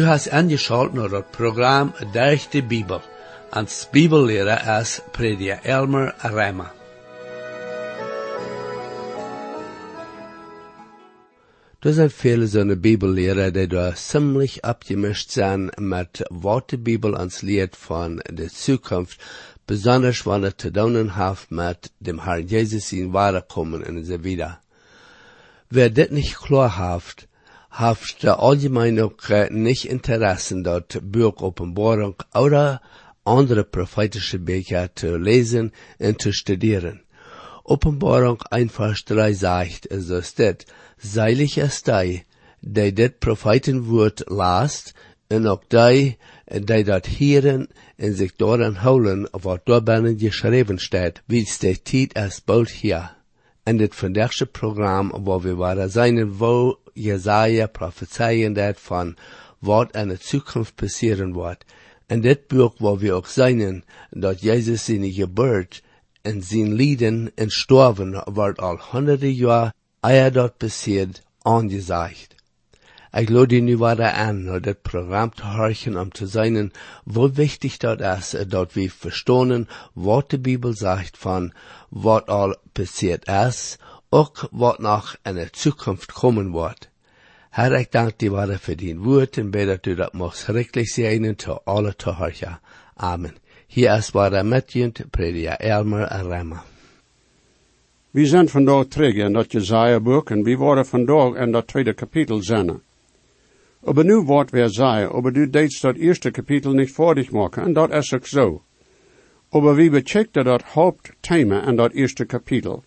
Du hast angeschaut naar het programma Durch de Bibel. Als Bibellehrer is prediker Elmer Rema. Er zijn vele zo'n Bibellehrer die daar ziemlich abgemischt zijn met wat de Bibel ons leert van de Zukunft, besonders wanneer het te doen heeft met dem Herrn Jesus in Wiederkommen en so wieder. Wer dit nicht klar heeft, heeft de allgemein ook nicht Interesse dort Buch Offenbarung oder andere prophetische Bücher zu lesen und zu studieren. Offenbarung einfach 3 sagt, so ist dit, seilig ist die, die dit Prophetenwoord last, en ook die, die dat hieren en zich daaraan houden, wat daar binnen geschreven staat, wie de tijd is bald hier. En dit vandaagse programma, waar we waren zijn, wo Jesaja prophezeien dat van wat in de toekomst passeren wordt. En dit boek waar we ook zijn, dat Jezus zijn geboorte en zijn lijden en sterven wordt al honderden jaar eer dat passiert aangezegd. Ik lade je nu weer aan naar dit programma te horchen om te zijn hoe wichtig dat is, dat we verstaan wat de Bibel zegt van wat al passiert is, ook wat nog in de toekomst komen wordt. Herr, ik dank dir Vater für din woord en bid dat u dat mag schrikkelijk zijn te alle te horchen. Amen. Hier is waar met je prediker Elmer Remmer. We zijn vandaag terug in dat Jezaja-boek en we worden vandaag in dat tweede kapitel zijn. Aber nu wordt weer zeggen, aber du deed dat eerste kapitel niet fertig maken, en dat is ook zo. Aber wie becheckte dat hoofdthema in dat eerste kapitel.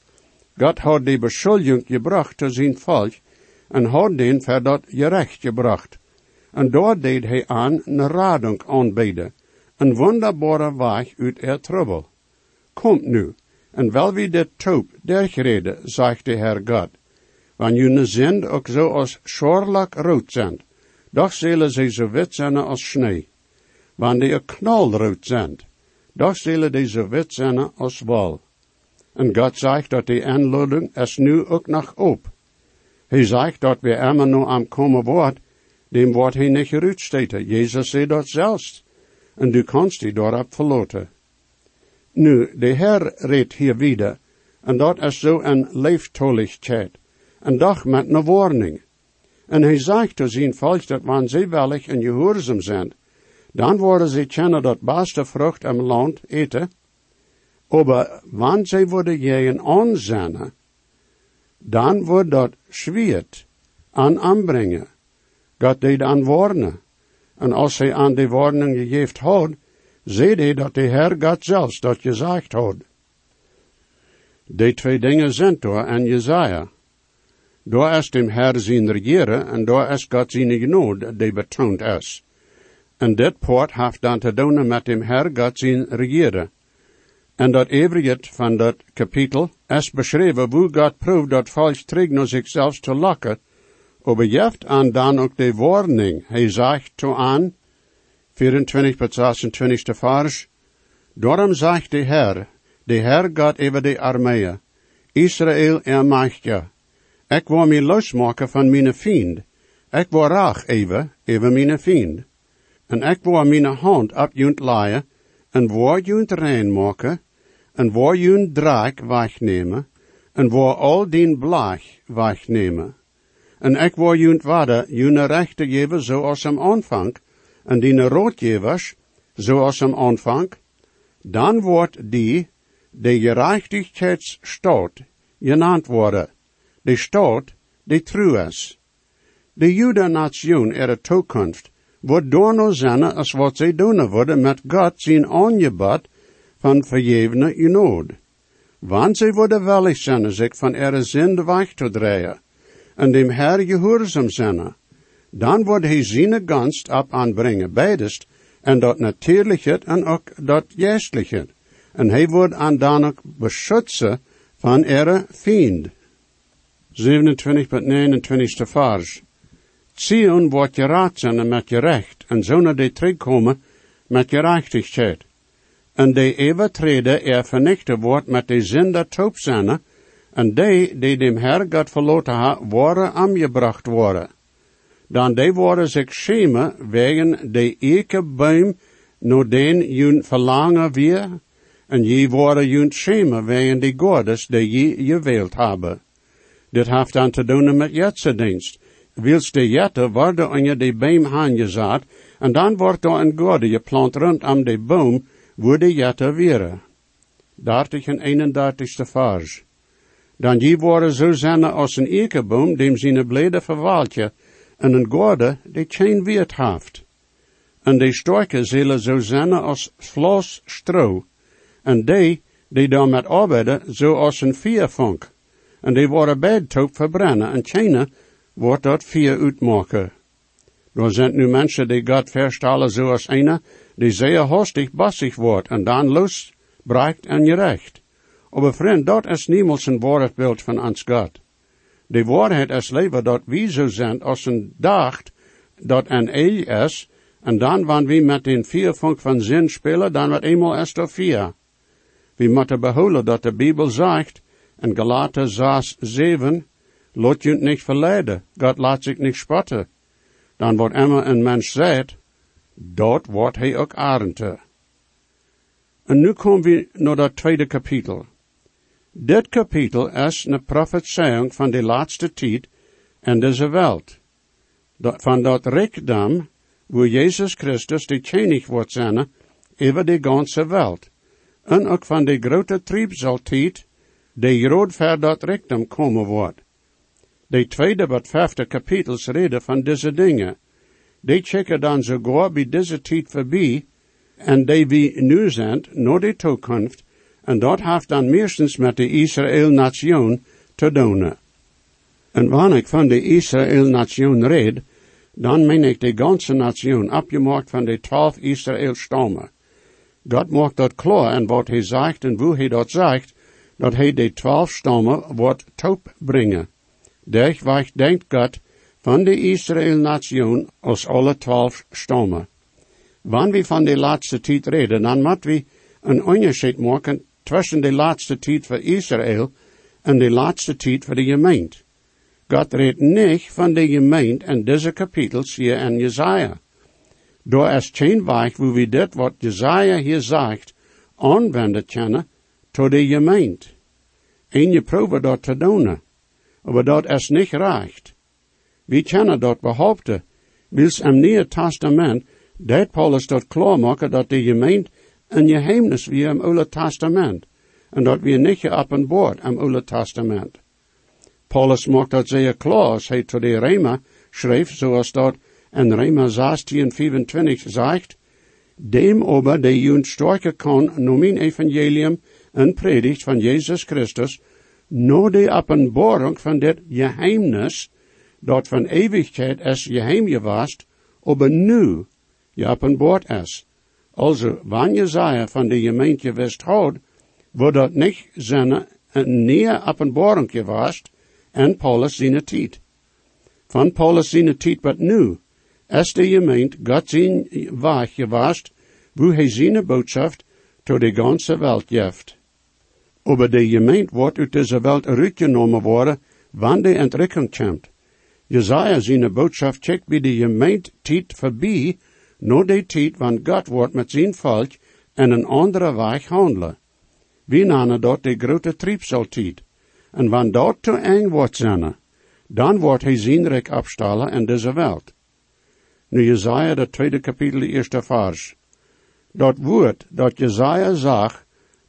God had die beschuldiging gebracht te zijn volk, en had den voor gerecht gebracht. En daar deed hij aan een radung aanbieden, een wonderbare weg uit er trouble. Komt nu, en wel wie dit toop dergrede, zegt de Heer God, wanneer jullie zend ook zo als scharlak rood zijn, doch zullen ze zo wit zijn als sneeuw. Wanneer die knalrood zijn, doch zullen die zo wit zijn als wal. En God zegt dat die aanlouding is nu ook nog op. Hij zegt dat we immer nu am komen wordt, dem wordt hij niet geruutsteten. Jezus zei dat zelfs. En du kannst die daarop verloten. Nu, de Heer redt hier wieder, en dat is zo een leeftoligheid, en doch met een warning. En hij zegt te zijn volk dat wanneer zij wellig en gehoorzaam zijn, dan worden ze kennen dat beste vrucht im land eten, aber wanneer zij worden jeen aanzennen, dan wordt dat schwierig aan aanbrengen. God deed aan warnen. En als hij aan die warning gegeven had, zie hij dat de Heer God zelfs dat gezegd had. Die twee dingen zijn door en Jezaja. Daar is dem Herr zijn regeren en daar is God zijn genade die betoond is. En dit poort heeft dan te doen met dem Herr God zijn regeren. En dat everiget van dat kapitel is beschreven hoe God proeft dat terug naar zichzelf te lokken, aber jeft aan dan ook de warning. Hij zegt to aan, 24 tot 26 vers, Daarom zegt de Herr, de Herr God over de armeeën, Israël er machtje, ik wil mij losmaken van mijn vriend, ik wil raag even, even mijn vriend. En ik wil mijn hand op junt en waar junt rein maken, en waar junt draak wegnemen, en waar al die blaag wegnemen. En ik wil junt waarde june rechten geven zoals am aanvang, en die roodgevers zoals am aanvang, dan wordt die, de gerechtigheidsstaat, genaamd worden, de staat, de trouw is. De Juda-nation er de toekomst wordt door no zijn als wat zij doen worden met God zijn aangebod van vergevene genade. Want zij worden wellig zijn zich van er zinde weg te draaien, en dem Herr gehoorzaam zijn. Dan wordt hij zijn gunst op aanbrengen, beidest, en dat natuurlijke en ook dat geestelijke. En hij wordt aan dan ook beschützen van er vriend. 27.29 vers. Zion wordt je raad zijn met je recht, en naar de terugkomen met je rechtigheid. En de overtreden er vernichten wordt met de zin dat toop zijn, en die die dem Herr God verloten ha, worden aangebracht worden. dan de worden zich schämen wegen de eke boom no den jun verlangen weer, en je worden jun schämen wegen de godes die je gewählt hebben. Dit heeft dan te doen met jetse dienst. Wilst de jette worden je de boom aangezaad, en dan wordt er een gorde geplant rondom de boom, wo de jette weer. 30 en 31ste vers. Dan je worden zo zijn als een eikeboom, dem zijn bleden verwaaltje, en een gorde die geen weert heeft. En de storken zullen zo zijn als vlos stro, en die, die dan met arbeiden, zo als een viervonk. En die worden bedtoop verbrennen, en tjene wordt dat vier uitmaken. Er zijn nu mensen die God verstellen zoals een, die zeer hostig bassig wordt, en dan los bereikt en gerecht. Aber vriend, dat is niemals een woordbeeld van ons God. De waarheid is leven dat wie zo zijn als een dacht dat een ei is, en dan wanneer we met den vierfunk van zin spelen, dan wordt eenmaal is er vier. We moeten behouden dat de Bijbel zegt, in Galaten 6, 7, laat je niet verleiden, God laat zich niet spotten. Dan wordt immer een mens zegt, dat wordt hij ook arente. En nu komen we naar dat tweede kapitel. Dit kapitel is een profetieing van de laatste tijd en deze wereld. Van dat rijkdom, waar Jezus Christus de koning wordt zijn, over de ganse wereld. En ook van de grote triebseltijd, die rood ver dat rijkdom komen wordt. De tweede wat vijfde kapitels reden van deze dingen. Die checken dan sogar bij deze tijd voorbij, en die wie nu zijn, naar de toekomst, en dat heeft dan meestens met de Israël-nation te doen. En wanneer ik van de Israël-nation red, dan meen ik de ganze nation, afgemaakt van de twaalf Israël-stammen. God maakt dat klaar en wat hij zegt en hoe hij dat zegt, dat hij de twaalf stammen wordt top brengen. Dergweg denkt God van de Israël-nation als alle twaalf stammen. Wanneer we van de laatste tijd reden, dan moeten we een onderscheid maken tussen de laatste tijd voor Israël en de laatste tijd voor de gemeente. God redt niet van de gemeente in deze kapitels hier in Jesaja. Door is geen weg wo we dit wat Jesaja hier zegt, aanwenden kunnen tot de gemeente. En je probeert dat te doen, maar dat is niet recht. We kunnen dat behaupten, wils im Nieuwe Testament dat Paulus dat klaarmaken dat de gemeente een geheimnis wie im Oude Testament. En dat op een boord im Oude Testament. Paulus maakt dat zeer klaar als hij tot de Rema schreef, zoals dat in Rema 16, 25 zegt, dem aber, de junt sterke kan, noem evangelium en predigt van Jezus Christus, no de openbaring van dit geheimnis, dat van eeuwigheid is geheim gewast, aber nu geopenbaard is. Also, wanneer Jesaja van de gemeente wist houdt, wordt dat niet zijn nieuwe openbaring gewast en Paulus zijn tijd. Van Paulus zijn tijd wat nu, is de gemeente God zijn weg gewast, wo hij zijn boodschap tot de ganze wereld geeft. Aber de gemeente wordt uit deze wereld uitgenomen worden, wanneer de entrekking komt. Jesaja zijn boodschap checkt bij de gemeente tijd voorbij, no de tijd van God wordt met zijn volk en een andere weg handelen. We nennen dat de grote triebseltijd. En wanneer dat te eng wordt zijn, dan wordt hij zijn rijk afstellen in deze wereld. Nu Jezaja, de tweede kapitel, de eerste vers. Dat woord dat Jezaja zag,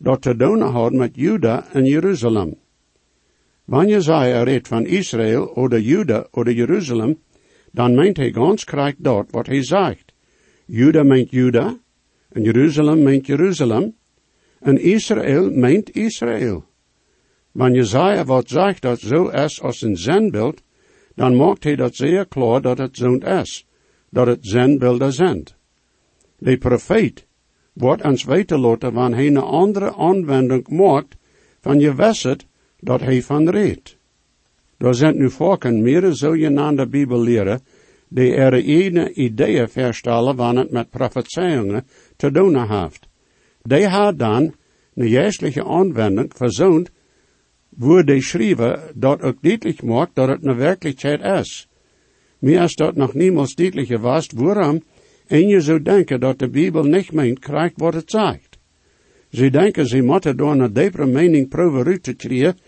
dat te doen had met Juda en Jeruzalem. Wanneer Jezaja redt van Israël, oder Juda, oder Jeruzalem, dan meent hij ganz krijgt dat wat hij zegt. Juda meent Juda, en Jeruzalem meent Jeruzalem, en Israël meent Israël. Wanneer Jezaja wat zegt dat zo is als een zenbeeld, dan maakt hij dat zeer klaar dat het zo is, dat het zenbeelden zijn. De profeet wordt ons weten wanneer hij een andere aanwending maakt van je wisset dat hij van redt. Er zijn nu volken meer zogenaamde bibelleren die er eigen ideeën verstellen wanneer het met profetieën te doen heeft. Die had dan een geestelijke aanwending verzoend, waar de schrijver dat ook duidelijk maakt dat het een werkelijkheid is. Mir is dat nog niemals deutlicher was, waarom en je zou denken dat de Bijbel niet meent krijgt wat het zegt. Ze denken ze moeten door een diepere mening proberen uit te krijgen,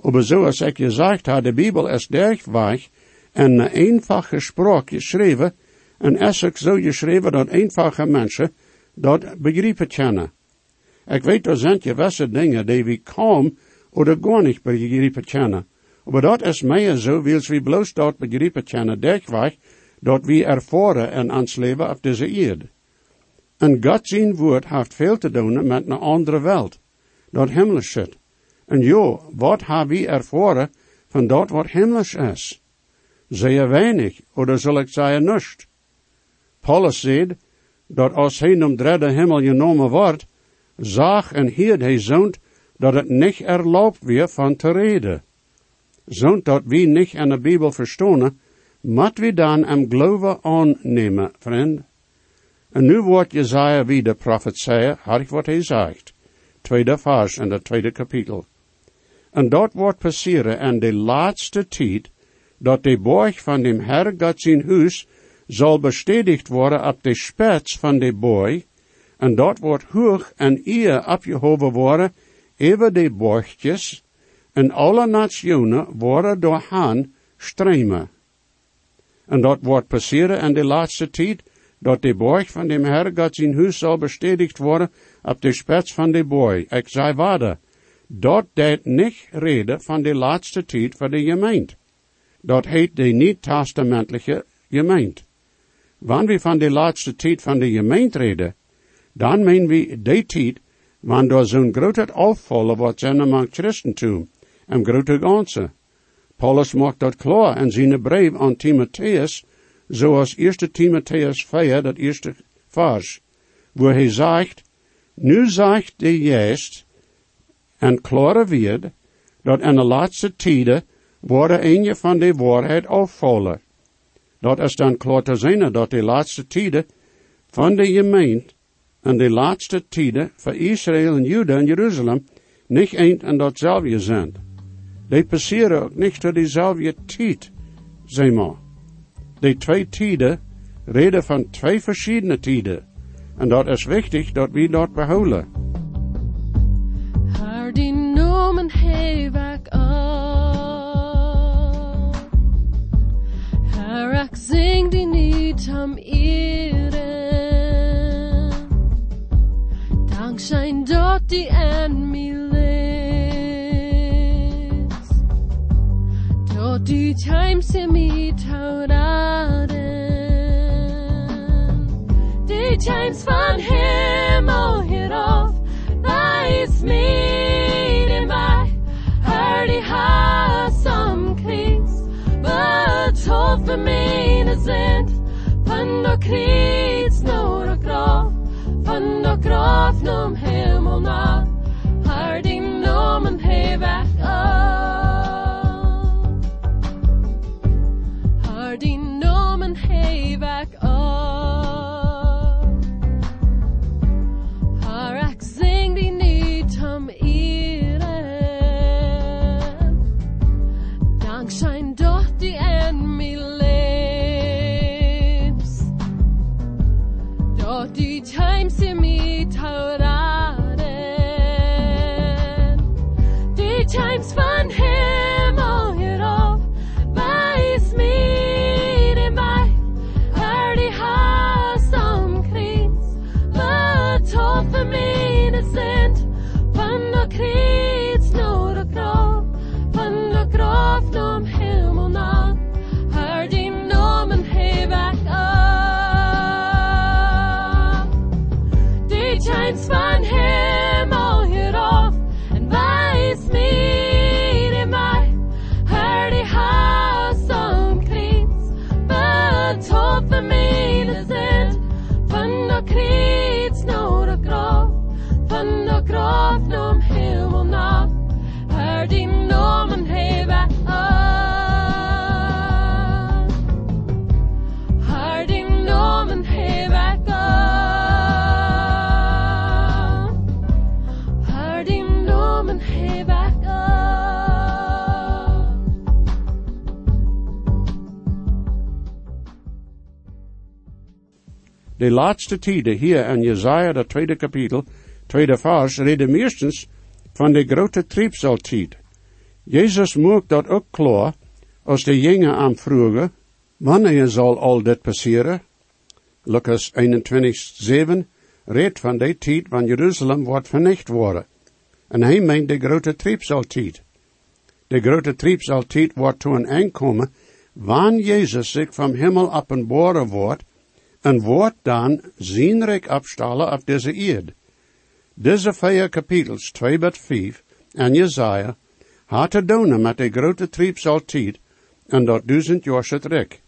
maar zoals ik gezegd had, de Bijbel is dergweg en een eenvoudige spraak geschreven, en is ook zo geschreven dat eenvoudige mensen dat begrijpen kennen. Ik weet, er zijn gewisse dingen die we kaum oder gar niet begrijpen kennen. Maar dat is meer zo, wils we bloos dat begrijpen kennen, dergweg, dat we ervaren in ons leven op deze aarde. En God zijn woord heeft veel te doen met een andere wereld, dat hemels zit. En jo, wat hebben we ervaren van dat wat hemels is? Zeer weinig, oder zal ik zeggen niets. Paulus zegt, dat als hij om derde hemel genomen wordt, zag en hield hij zoont dat het niet erlaubt weer van te reden. Zoont dat we niet in de Bijbel verstonen, moet we dan am geloven aannemen, vriend. En nu wordt Jezaja wie de profet zei, ik wat hij zegt. Tweede vers in het tweede kapitel. En dat wordt passeren in de laatste tijd, dat de borg van dem Herr God zijn huis zal bestätigt worden op de spits van de boy, en dat wordt hoog en eer opgehoven worden, even de borgjes, en alle nationen worden door Han streamen. En dat wordt passeren in de laatste tijd, dat de borg van dem Herr God zijn huis zal bestätigt worden op de spits van de boy. Ik zei waarde, dat deed niet reden van de laatste tijd voor de gemeente. Dat heet de niet-testamentelijke gemeente. Wanneer we van de laatste tijd van de gemeente reden, dan meen we die tijd, wanneer zo'n groot afvallen wordt zijn among Christentum, en grote ganse. Paulus maakt dat klaar in zijn brief aan Timotheus, zoals 1 Timotheus 4, dat eerste vers, waar hij zegt, nu zegt de juist, en klare wird, dat in de laatste tijden worden een van de waarheid afvallen. Dat is dan klaar te zijn dat de laatste tijden van de gemeente en de laatste tijden voor Israël en Juda en Jeruzalem niet een en datzelfde zijn. Die passeren ook niet door dezelfde tijd, zeg maar. Die twee tijden reden van twee verschillende tijden. En dat is wichtig dat we dat behouden. Haar die noemen heb ik al. Haar ik zing die niet om eren. Dankzij dat die en mij Dat die time se me tauraden. Die times van hemel hierof. Wijs me in mij. Hör die som kris. Betalt för mina sind. Van de krits når och grav. Van de grav nom hemel na. De laatste tijden hier in Jesaja, dat tweede kapitel, tweede vers, reden meestens van de grote triebsaltijd. Jezus maakt dat ook klaar, als de jongen aan vroegen, wanneer zal al dit passeren? Lucas 21, 7 redt van de tijd wanneer Jeruzalem wordt vernicht worden. En hij meent de grote triebsaltijd. De grote triebsaltijd wordt toen aankomen, wanneer Jezus zich van hemel openbaren wordt, en wordt dan zijn rijk afstallen op deze eerd. Deze vier kapitels, 2 tot 5, en Jezaja, had te doen met de grote triebsaltijd en dat duizend jaar rijk.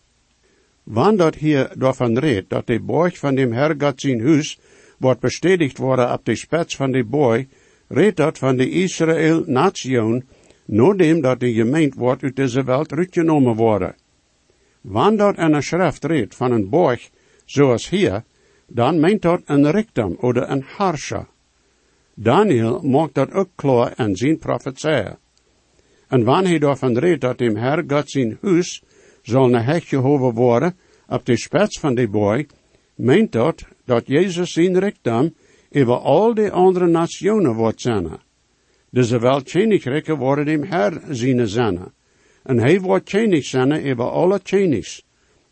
Wanneer dat hier daarvan redt, dat de borg van dem Herr Gott zijn huis wordt bestätigt worden op de spets van de boy, redt dat van de Israël-nation, nadat dat de gemeente wordt uit deze wereld uitgenomen worden. Wanneer dat een schrift redt van een borg, zoals hier, dan meent dat een rikdom of een harsha. Daniel maakt dat ook klaar en zijn profetieën. En wanneer hij daarvan redt dat dem Herr Gott zijn huis zal een hek gehoven worden op de spets van de boy, meent dat dat Jezus zijn rikdom over al de andere nationen wordt zijn. Dus wel königrijken worden dem Herr zijn zijn. En hij wordt koning zijn over alle konigs.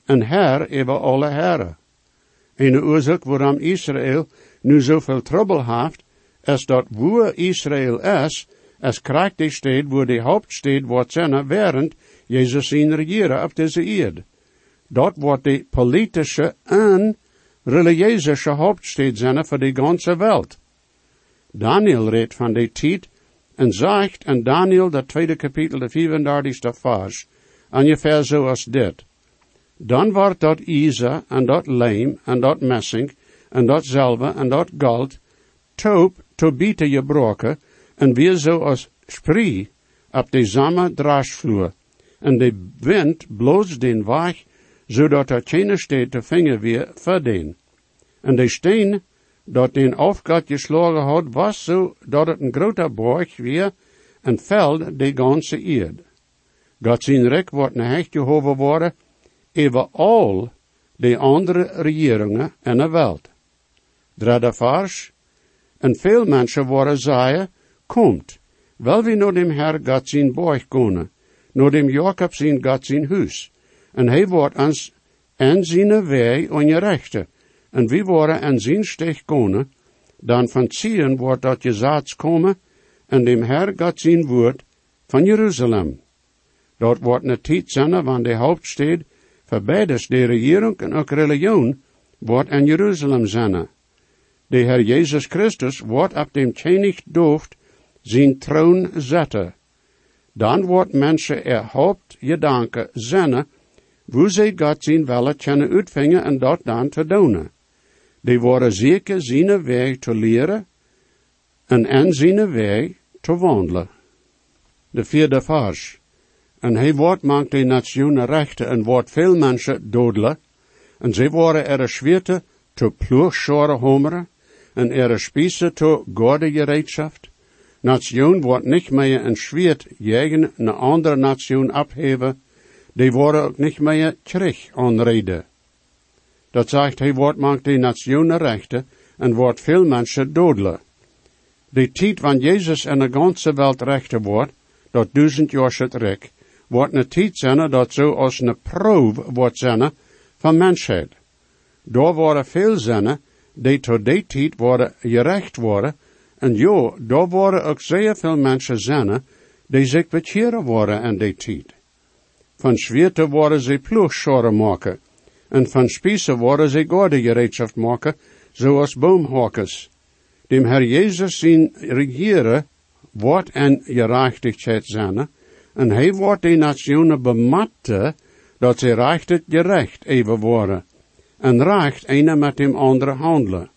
En Herr over alle herren. En de oorzaak waarom Israël nu zoveel trouble heeft, is dat waar Israël is, krijgt de stad waar de hoofdstad wordt zijn, während Jezus in regeren op deze eerd. Dat wordt de politische en religieuze hoofdstad zijn voor de ganze wereld. Daniel redt van de tijd en zegt in Daniel, dat tweede kapitel, de 34 vers, ongeveer zoals dit. Dan wordt dat ijzer en dat leem en dat messing en dat zilver en dat goud toop te bieten gebroken en weer zoals spree op de samme draasvloer. En de wind bloos den weg, zodat er geen steed te vinger weer verdien. En de steen dat den afgat geslagen had, was zo dat het een grote borg weer en veld de ganze eerd. God zijn rek wordt een hecht gehoven worden over al de andere regeringen in de wereld. Derde vers. En veel mensen worden zeiden, komt, wel we naar dem Herr God zijn borg kunnen, naar dem Jacob zijn God zijn huis. En hij wordt ons en zijn wij ongerechte. En wie worden en zijn steg kunnen, dan van Zion wordt dat je zaad komen, en dem Herr God zijn woord van Jeruzalem. Dat wordt een tijd zijn, van de hoofdstad, voor beides de regering en ook religion, wordt in Jeruzalem zijn. De Herr Jezus Christus wordt op dem König dooft zijn troon zetten. Dan wordt mensen er hoofdgedanken zijn, hoe zij God zijn willen kunnen uitvingen en dat dan te doen. Die worden zeker zijn weg te leren en en zijn weg te wandelen. De vierde vers. En hij wordt mank de nationen rechten en wordt veel mensen dodelen, en zij worden er schwerte te ploegschore homeren, en er spiezen te gorde gereedschaft. Nation wordt niet meer een schwert jegen een andere nation abheven, die worden ook niet meer terug aanreden. Dat zegt hij wordt mank de nationen rechten en wordt veel mensen dodelen. De tijd van Jezus en de ganze wereld rechten wordt, dat duizend jaar het rek, wordt een tijd zijn dat zo als een proef wordt zijn van mensheid. Daar worden veel zinnen die tot die tijd worden gerecht worden, en jo, daar worden ook zeer veel mensen zinnen die zich bekeren worden in die tijd. Van schwerte worden ze ploegschoren maken, en van spiezen worden ze gordegereedschap maken, zoals boomhokers. Dem Herr Jezus zien regeren wordt en gerechtigheid zijn, en hij wordt de nationen bematten, dat ze rechtet gerecht even worden, en recht ene met dem andere handelen.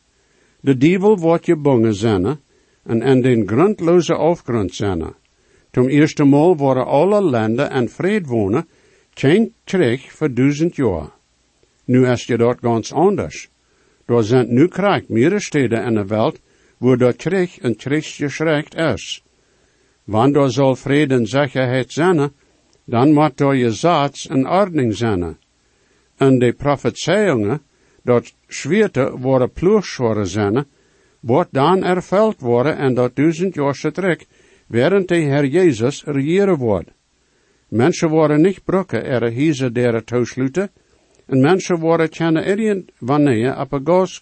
De dievel wordt gebonden zijn, en in den grondloze afgrond zijn. Zum eerste Mal worden alle landen en vrede wonen, geen terug voor duizend jaar. Nu is je dort ganz anders. Daar zijn nu krijgt meer steden in de wereld, waar dat terug en terug geschrecht is. Wanneer zal vrede en zekerheid zijn, dan moet door je zaad en ordning zijn. En de profetieungen, dat schwerte worden ploegschwaren zijn, wordt dan erveld worden en dat duizend jaar trek, während de Herr Jezus regeren wordt. Mensen worden niet brokken er hieze deren toesluiten, en mensen worden kennen irgend wanneer op een gas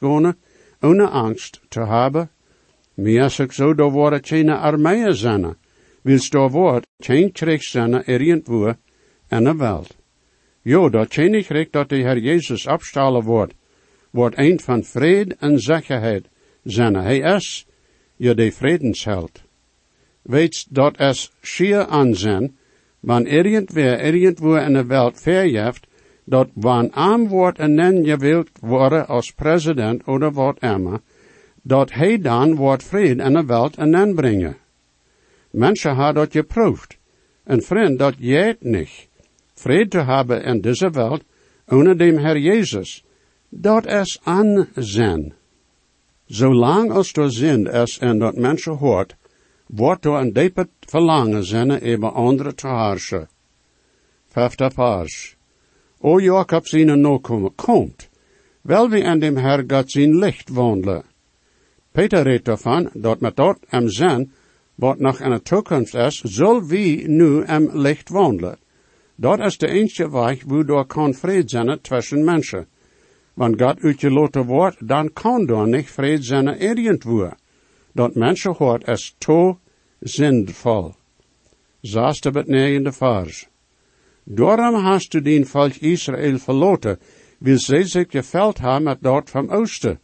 ohne angst te hebben. Meer zo, daar worden geen armeeën zijn, wils daar wordt geen krijg zijn irgendwo in de wereld. Jo, dat geen krijg dat de Herr Jezus afstalen wordt, wordt een van vrede en zekerheid zijn. Hij is je de vredensheld. Weet dat es schier aan zijn, wanneer irgendwer irgendwo in de wereld verjeft, dat wanneer arm wordt en nen je wilt worden als president of wat immer, dat hij dan wordt vrede in de wereld en nen brengen. Mensen hebben dat geproefd. Een vriend dat jeet niet. Vrede te hebben in deze wereld, ohne dem Herr Jezus. Dat is aanzien. Zolang als er zin is en dat mensen hoort, wordt er een diepe verlangen zijn over anderen te heersen. Vijfde vers. O Jacob zijn nakomen, komt, wel wie in dem Herr God zijn licht wandelen. Peter redt ervan, dat met dat hem zijn, wat nog in de toekomst is, zal wie nu hem licht wandelen. Dat is de enige weg, waardoor kan vrede zijn tussen mensen. Want God uit je loten wordt, dan kan door niet vrede zijn irgendwo. Dat mensen hoort is to zinvol. Zaste negende vers. Daarom hast du den volk Israël verloten, wil zij zich geveld hebben met dat van oosten.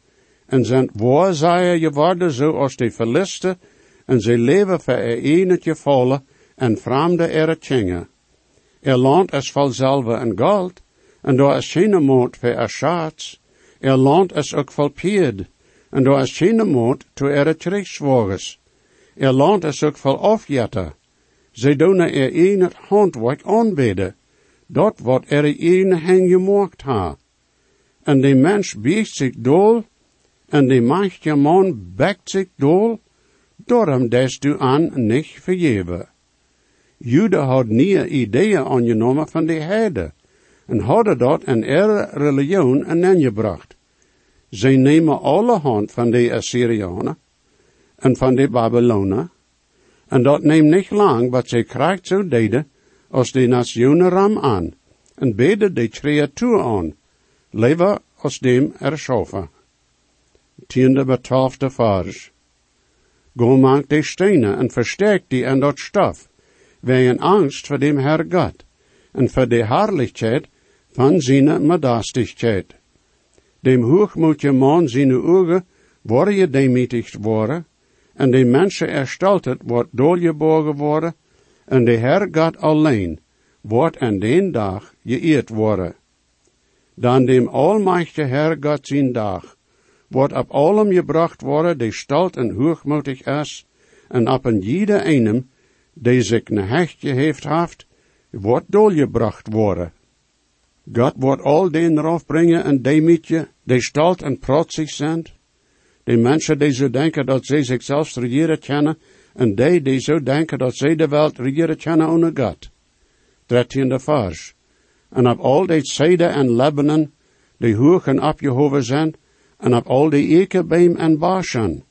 En zijn waarzaaien geworden zoals de verlisten, en zij leven voor er enetje volle, en vreemde er tjingen. Er land is vol zilver en goud, en daar is geen moed voor er schatz. Er land is ook vol pied, en daar is geen moed toe er krijgswagens. Er land is ook vol afjetten. Zij doen er een het handwerk aanbidden, dat wat er een hen gemaakt ha. En de mens biegt zich dol, en de manche man bekt zich dol, daarom des du aan niet vergeven. Jude had nie ideeën aangenomen van de herde, en hadden dat in ihre religion en gebracht. Zij nemen alle hand van de Assyrianen en van de Babylonen, en dat neemt niet lang, wat zij krijgt zo deden, als de nationen ram aan, en beden de creatuur aan, leven als dem erschaffen. Tiende betaalfde vers. Go maakt de stenen en versterkt die en dat stof, wegen angst voor dem Herr Gott, en voor de Herrlichkeit van zijn medastigheid. Dem hoogmoedje man zijn ogen worden je demietigd worden, en de mensen erstaltet wordt doorgebogen worden, en de Herr God alleen wordt aan den dag geëerd worden. Dan dem almachtige Herr God zijn dag, wordt op allem gebracht worden, die stalt en hoogmoedig is, en op een jede einem, die zich een hechtje heeft haft, wordt doorgebracht worden. God wordt al den eraf brengen en die met je, die stalt en protzig zijn, die mensen die zo denken dat zij zichzelf regeren kennen, en die die zo denken dat zij de wereld regeren kennen onder God. Dertiende vers. En op al die zijden en Lebanon, die hoog en opgehoven zijn, en op al die ekebeem en Bashan.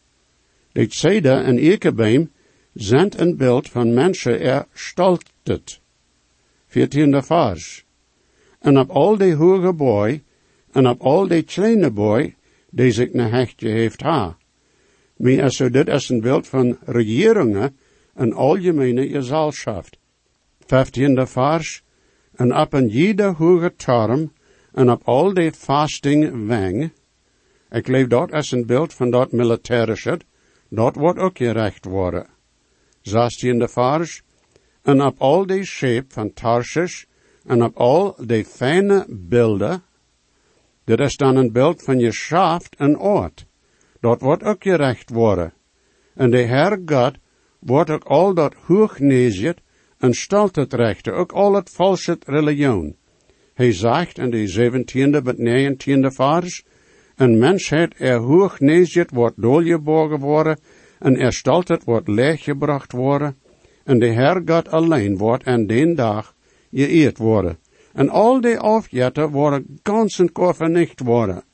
Die zijden en ekebeem zijn een beeld van mensen erstaltet. Veertiende vers. En op al die hoge boy, en op al die kleine boy, die zich een hechtje heeft ha. Maar also dit is een beeld van regeringen en algemene gezelschap. Vijftiende vers. En op een jede hoge term en op al die fasting weng. Ik leef dat als een beeld van dat militaire Dat wordt ook gerecht worden. Zestiende vers. En op al die scheep van Tarshish en op al die fijne beelden dit is dan een beeld van je schaft en oort. Dat wordt ook gerecht worden. En de Heer God wordt ook al dat hoogneziet en stelt het rechte, ook al het valse religion. Hij zegt in de zeventiende met negentiende vers, een mensheid er hoogneziet wordt doorgebogen worden, en er stelt het wordt leeggebracht worden, en de Heer God alleen wordt en den dag geëerd worden. En al die afjetten worden ganzen kor vernicht worden.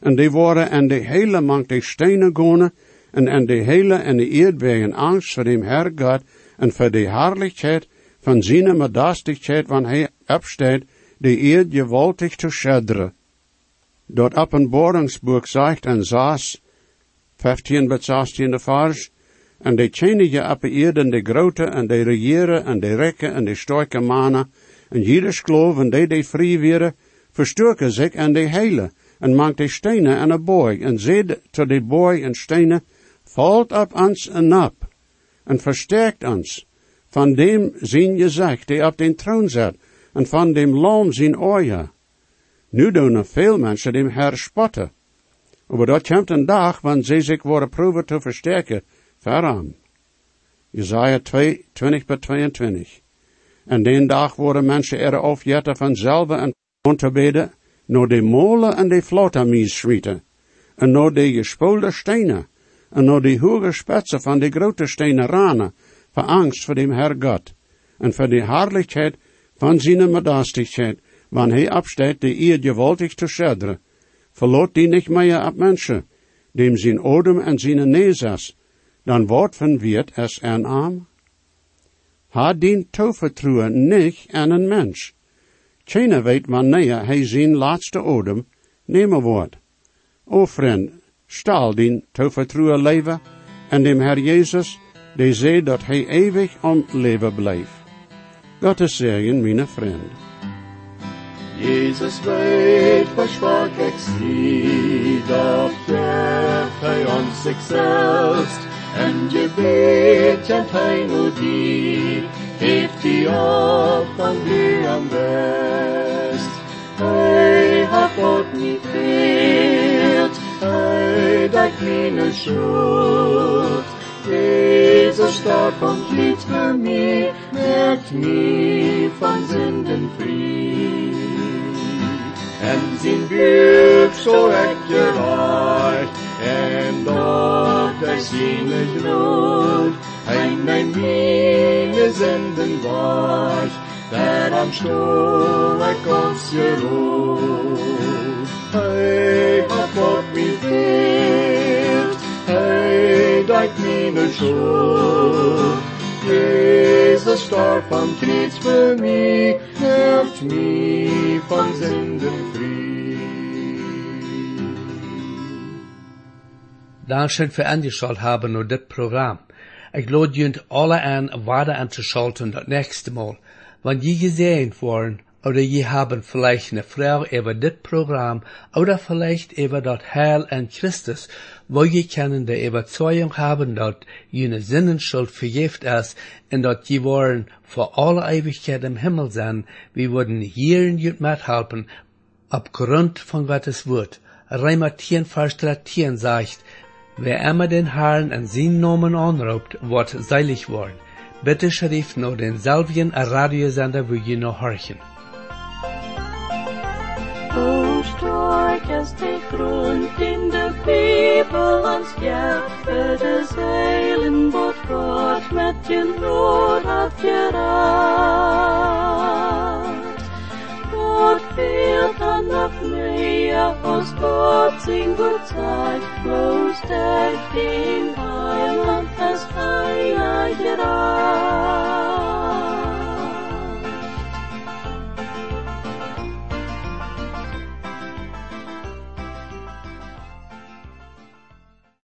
En die waren en de hele mank de stenen gaan, en en de hele en de eerd in angst voor dem Herr God, en voor de herrlichheid van zijn medastigheid, wanneer hij opsteht, de eerd gewaltig te. Dat Openbaringsbuch zegt en saas, 15 bis 16 vers, en de tjenige op de de grote en de regeren en de rekken en de sterke mannen, en jedes geloof en die die vrij werden, zich en de hele, en maakt de en een boy, en zed tot de boy en stenen, valt op ons en op, en versterkt ons, van dem zijn gezegd die op den troon zit, en van dem lam zijn oorja. Nu doen veel mensen dem Herr spotten. Maar dat komt een dag, wanneer ze zich worden proeven te versterken, veraan. Jezaja 2, 20 bij 22. En den dag worden mensen er afjetten vanzelf en onderbeden, naar de molen en de flotamies schieten, en naar de gespoelde stenen, en naar de hoge spitsen van de grote stenen ranen, voor angst voor dem Herr God, en voor de herrlichheid van zijn medastigheid, wanneer hij opsteht de eer gewaltig te schilderen. Verloot die niet meer op mensen, dem zijn odem en zijn nezas, dan wordt van wird es een arm. Ha dient toevertrouwen niet aan een mens. Tjene weet wanneer hij zijn laatste odem nemen wordt. O vriend, stal dien toevertrouwen leven en dem Herr Jezus, die zei dat hij eeuwig om leven blijft. God is zegen, mijn vriend. Jesus weet, versprach ik zie, dat geeft hij ons zichzelf, en je weet en hij nu die, heeft die op van wie am best. Hij hat God niet veert, hij dat meine schuld, Jezus starb und litt für mich, merkt mich von Sünden frei. En zijn buik zo gereicht, en dort er seine Not, ein ein meine Sünden war, der am er kommst geruht. Hey, hat Gott mich hilft, hey, deit meine Schuld. Jesus starb am Kreuz für mich, hilft mich von Sünden Für angeschaut haben nur das Programm. Ich lade junt alle an, weiter anzuschalten das nächste Mal. Wenn je gesehen worden, oder je haben vielleicht eine Frau über das Programm, oder vielleicht über das Heil an Christus, wo je können der Überzeugung haben, dass jene Sinnenschuld vergift ist, und dass je wollen vor aller Ewigkeit im Himmel sein, wir würden hier in jut mithelfen, aufgrund von Gottes Wort. Reimer 10, Vers 13 sagt, Wer immer den Herrn an seinen Namen anruft, wird seilig worden. Bitte schrift nur den selben Radiosender, wo ihr noch horchen. O stark ist die Grund in der Bibel ans Hjärta des Heilen, vårt Gott med din nåd har gerat. Gott fehlt an nach mir, aus Gott in Zeit, bloß der Heiland das Heilige